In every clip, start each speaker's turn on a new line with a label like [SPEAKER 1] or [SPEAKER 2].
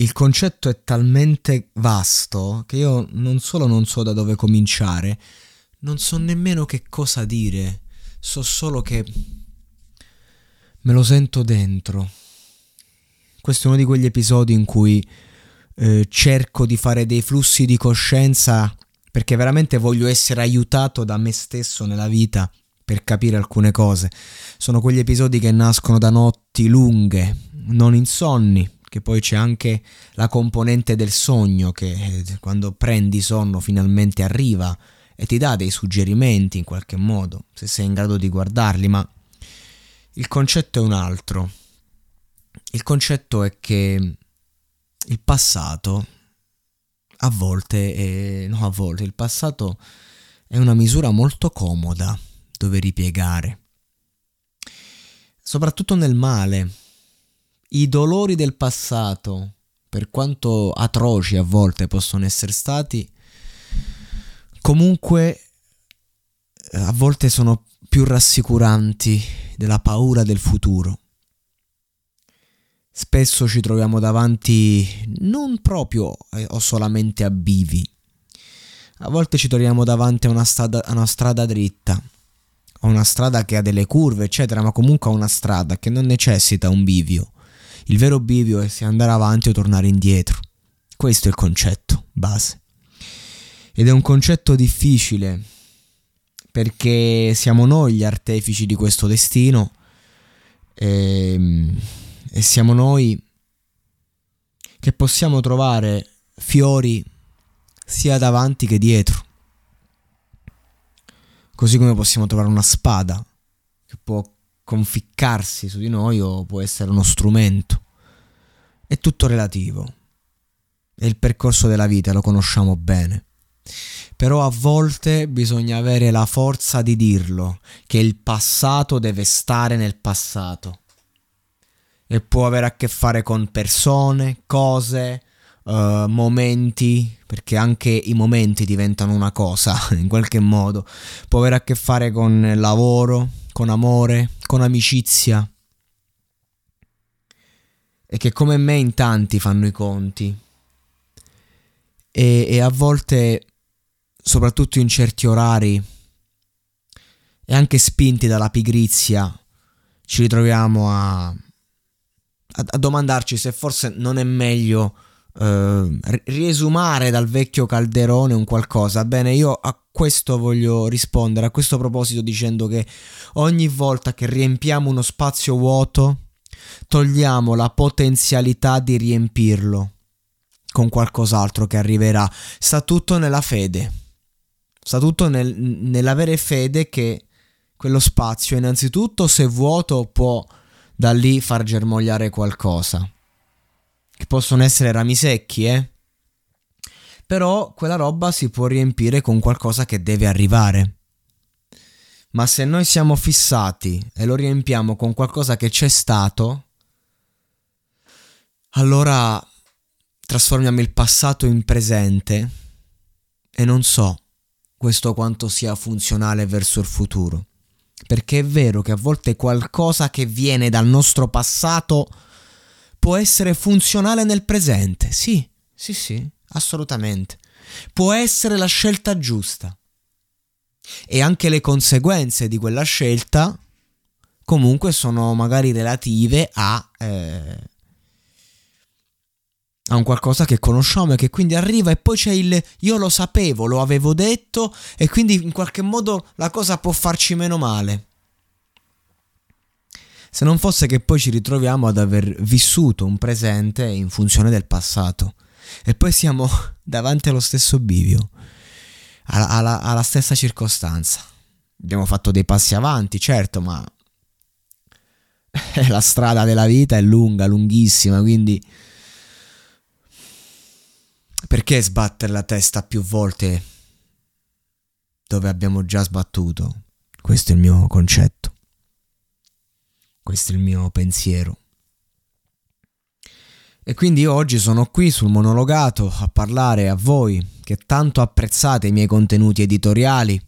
[SPEAKER 1] Il concetto è talmente vasto che io non solo non so da dove cominciare, non so nemmeno che cosa dire. So solo che me lo sento dentro. Questo è uno di quegli episodi in cui eh, cerco di fare dei flussi di coscienza perché veramente voglio essere aiutato da me stesso nella vita per capire alcune cose. Sono quegli episodi che nascono da notti lunghe, non insonni, che poi c'è anche la componente del sogno che eh, quando prendi sonno finalmente arriva e ti dà dei suggerimenti in qualche modo, se sei in grado di guardarli, ma il concetto è un altro. Il concetto è che il passato a volte, è, no a volte, il passato è una misura molto comoda dove ripiegare. Soprattutto nel male. I dolori del passato, per quanto atroci a volte possono essere stati, comunque eh, a volte sono più rassicuranti della paura del futuro. Spesso ci troviamo davanti non proprio eh, o solamente a bivi. A volte ci troviamo davanti a una strada, a una strada dritta a una strada che ha delle curve, eccetera, ma comunque a una strada che non necessita un bivio. Il vero bivio è se andare avanti o tornare indietro. Questo è il concetto base. Ed è un concetto difficile perché siamo noi gli artefici di questo destino e, ehm, e siamo noi che possiamo trovare fiori sia davanti che dietro. Così come possiamo trovare una spada che può conficcarsi su di noi o può essere uno strumento. È tutto relativo. È il percorso della vita, lo conosciamo bene. Però a volte bisogna avere la forza di dirlo, che il passato deve stare nel passato. E può avere a che fare con persone, cose, uh, momenti, perché anche i momenti diventano una cosa in qualche modo. Può avere a che fare con lavoro, con amore, con amicizia. E che come me in tanti fanno i conti. E, e a volte, soprattutto in certi orari, e anche spinti dalla pigrizia, ci ritroviamo a, a, a domandarci se forse non è meglio uh, riesumare dal vecchio calderone un qualcosa. Bene, io a questo voglio rispondere, a questo proposito dicendo che ogni volta che riempiamo uno spazio vuoto, togliamo la potenzialità di riempirlo con qualcos'altro che arriverà. Sta tutto nella fede. Sta tutto nel, nell'avere fede che quello spazio, innanzitutto, se vuoto, può da lì far germogliare qualcosa che possono essere rami secchi, eh? Però quella roba si può riempire con qualcosa che deve arrivare. Ma se noi siamo fissati e lo riempiamo con qualcosa che c'è stato, allora trasformiamo il passato in presente e non so questo quanto sia funzionale verso il futuro. Perché è vero che a volte qualcosa che viene dal nostro passato può essere funzionale nel presente. Sì, sì, sì, assolutamente. Può essere la scelta giusta. E anche le conseguenze di quella scelta comunque sono magari relative a, eh, a un qualcosa che conosciamo e che quindi arriva e poi c'è il io lo sapevo, lo avevo detto e quindi in qualche modo la cosa può farci meno male se non fosse che poi ci ritroviamo ad aver vissuto un presente in funzione del passato e poi siamo davanti allo stesso bivio, alla, alla, alla stessa circostanza. Abbiamo fatto dei passi avanti, certo, ma la strada della vita è lunga, lunghissima, quindi Perché sbattere la testa più volte dove abbiamo già sbattuto? Questo è il mio concetto. Questo è il mio pensiero. E quindi oggi sono qui sul monologato a parlare a voi che tanto apprezzate i miei contenuti editoriali.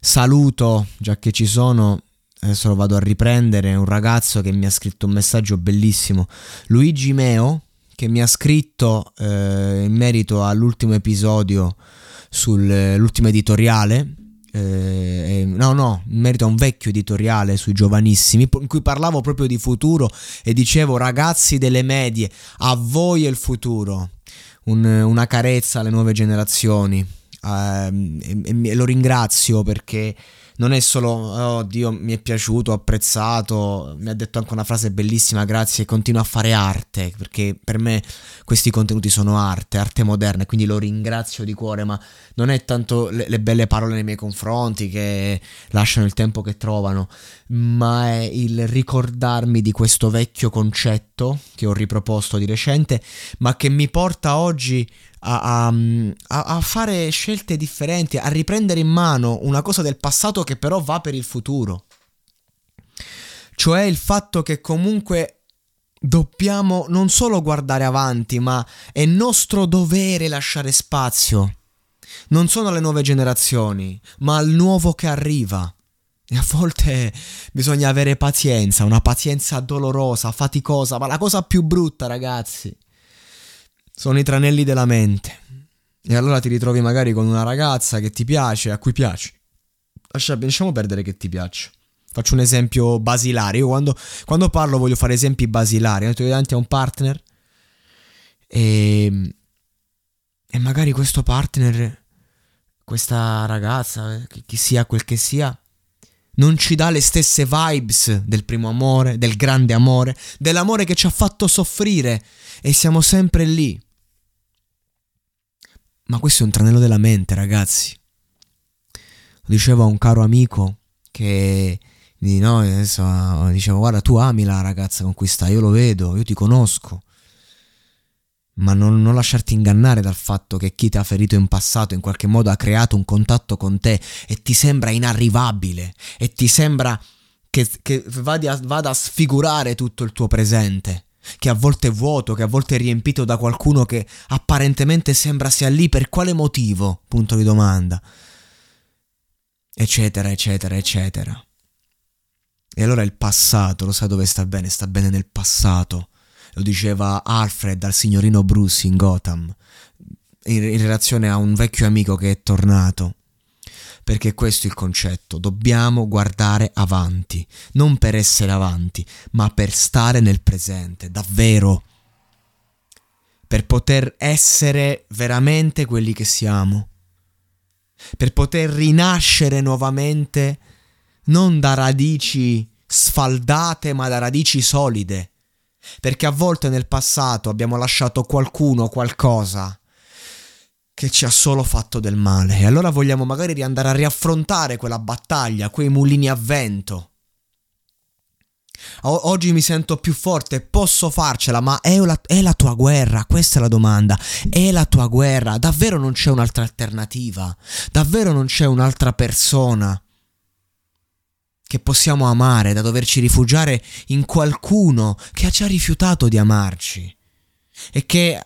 [SPEAKER 1] Saluto, già che ci sono, adesso lo vado a riprendere, un ragazzo che mi ha scritto un messaggio bellissimo, Luigi Meo, che mi ha scritto eh, in merito all'ultimo episodio sull'ultimo editoriale eh, no, no, in merito a un vecchio editoriale sui giovanissimi, in cui parlavo proprio di futuro e dicevo ragazzi delle medie, a voi è il futuro, un, una carezza alle nuove generazioni. Eh, e, e lo ringrazio perché non è solo, oh Dio, mi è piaciuto, ho apprezzato, mi ha detto anche una frase bellissima, grazie, continua a fare arte, perché per me questi contenuti sono arte, arte moderna, quindi lo ringrazio di cuore, ma non è tanto le, le belle parole nei miei confronti che lasciano il tempo che trovano, ma è il ricordarmi di questo vecchio concetto che ho riproposto di recente, ma che mi porta oggi a, a, a, fare scelte differenti, a riprendere in mano una cosa del passato che però va per il futuro. Cioè il fatto che comunque dobbiamo non solo guardare avanti, ma è nostro dovere lasciare spazio. Non sono alle nuove generazioni, ma al nuovo che arriva. E a volte bisogna avere pazienza, una pazienza dolorosa, faticosa, ma la cosa più brutta, ragazzi, sono i tranelli della mente. E allora ti ritrovi magari con una ragazza che ti piace, a cui piaci. Lasciamo perdere che ti piace. Faccio un esempio basilare. Io quando, quando parlo voglio fare esempi basilari. Io davanti a un partner e, e magari questo partner, questa ragazza, chi sia quel che sia, non ci dà le stesse vibes del primo amore, del grande amore, dell'amore che ci ha fatto soffrire e siamo sempre lì. Ma questo è un tranello della mente, ragazzi. Lo dicevo a un caro amico che no, adesso, dicevo guarda tu ami la ragazza con cui stai, io lo vedo, io ti conosco. Ma non, non, lasciarti ingannare dal fatto che chi ti ha ferito in passato in qualche modo ha creato un contatto con te e ti sembra inarrivabile e ti sembra che, che vada, vada a sfigurare tutto il tuo presente che a volte è vuoto, che a volte è riempito da qualcuno che apparentemente sembra sia lì per quale motivo? Punto di domanda. Eccetera, eccetera, eccetera. E allora il passato, lo sai dove sta bene? Sta bene nel passato. Lo diceva Alfred al signorino Bruce in Gotham, in, in relazione a un vecchio amico che è tornato. Perché questo è il concetto, dobbiamo guardare avanti, non per essere avanti, ma per stare nel presente, davvero, per poter essere veramente quelli che siamo, per poter rinascere nuovamente non da radici sfaldate, ma da radici solide, perché a volte nel passato abbiamo lasciato qualcuno, qualcosa, che ci ha solo fatto del male e allora vogliamo magari riandare a riaffrontare quella battaglia, quei mulini a vento. O- oggi mi sento più forte, posso farcela, ma è la, è la tua guerra? Questa è la domanda. È la tua guerra? Davvero non c'è un'altra alternativa? Davvero non c'è un'altra persona? Che possiamo amare, da doverci rifugiare in qualcuno che ha già rifiutato di amarci e che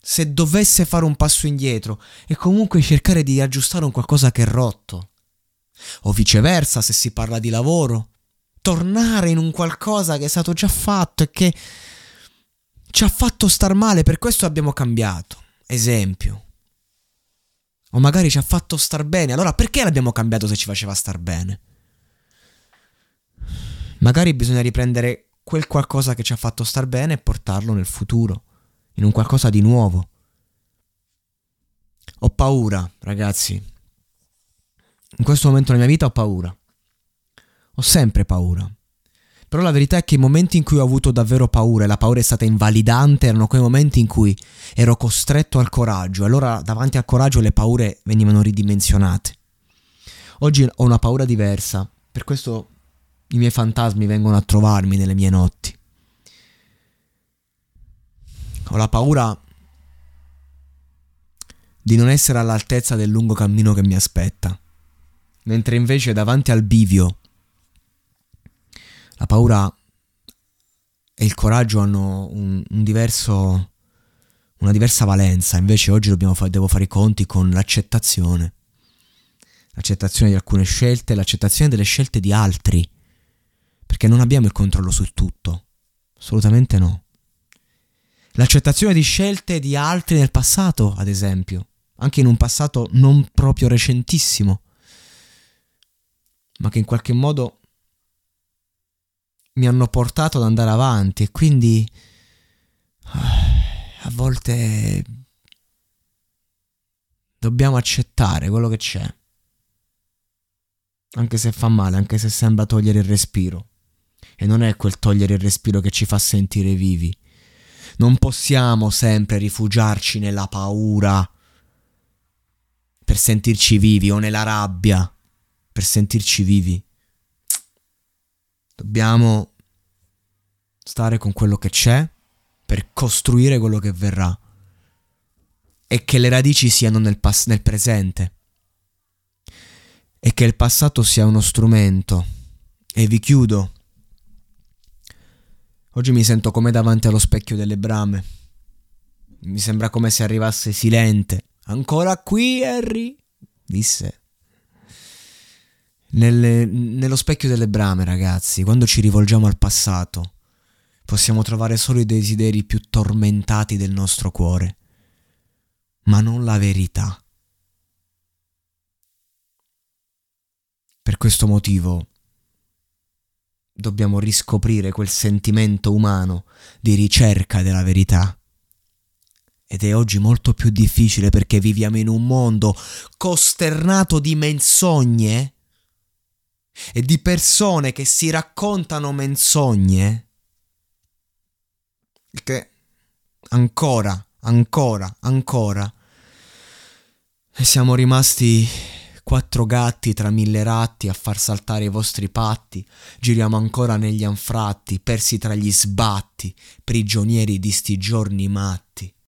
[SPEAKER 1] se dovesse fare un passo indietro e comunque cercare di aggiustare un qualcosa che è rotto. O viceversa, se si parla di lavoro, tornare in un qualcosa che è stato già fatto e che ci ha fatto star male, per questo abbiamo cambiato. Esempio. O magari ci ha fatto star bene, allora perché l'abbiamo cambiato se ci faceva star bene? Magari bisogna riprendere quel qualcosa che ci ha fatto star bene e portarlo nel futuro in un qualcosa di nuovo. Ho paura, ragazzi. In questo momento della mia vita ho paura. Ho sempre paura. Però la verità è che i momenti in cui ho avuto davvero paura e la paura è stata invalidante erano quei momenti in cui ero costretto al coraggio. Allora davanti al coraggio le paure venivano ridimensionate. Oggi ho una paura diversa. Per questo i miei fantasmi vengono a trovarmi nelle mie notti. Ho la paura di non essere all'altezza del lungo cammino che mi aspetta. Mentre invece davanti al bivio la paura e il coraggio hanno un, un diverso, una diversa valenza, invece oggi fa- devo fare i conti con l'accettazione. L'accettazione di alcune scelte, l'accettazione delle scelte di altri, perché non abbiamo il controllo su tutto, assolutamente no. L'accettazione di scelte di altri nel passato, ad esempio, anche in un passato non proprio recentissimo, ma che in qualche modo mi hanno portato ad andare avanti e quindi a volte dobbiamo accettare quello che c'è. Anche se fa male, anche se sembra togliere il respiro. E non è quel togliere il respiro che ci fa sentire vivi. Non possiamo sempre rifugiarci nella paura per sentirci vivi o nella rabbia per sentirci vivi. Dobbiamo stare con quello che c'è per costruire quello che verrà. E che le radici siano nel, pas- nel presente. E che il passato sia uno strumento. E vi chiudo. Oggi mi sento come davanti allo specchio delle brame. Mi sembra come se arrivasse silente. Ancora qui, Harry? disse nelle, nello specchio delle brame, ragazzi, quando ci rivolgiamo al passato, possiamo trovare solo i desideri più tormentati del nostro cuore, ma non la verità. Per questo motivo dobbiamo riscoprire quel sentimento umano di ricerca della verità. Ed è oggi molto più difficile perché viviamo in un mondo costernato di menzogne e di persone che si raccontano menzogne che ancora, ancora, ancora siamo rimasti quattro gatti tra mille ratti a far saltare i vostri patti, giriamo ancora negli anfratti, persi tra gli sbatti, prigionieri di sti giorni matti.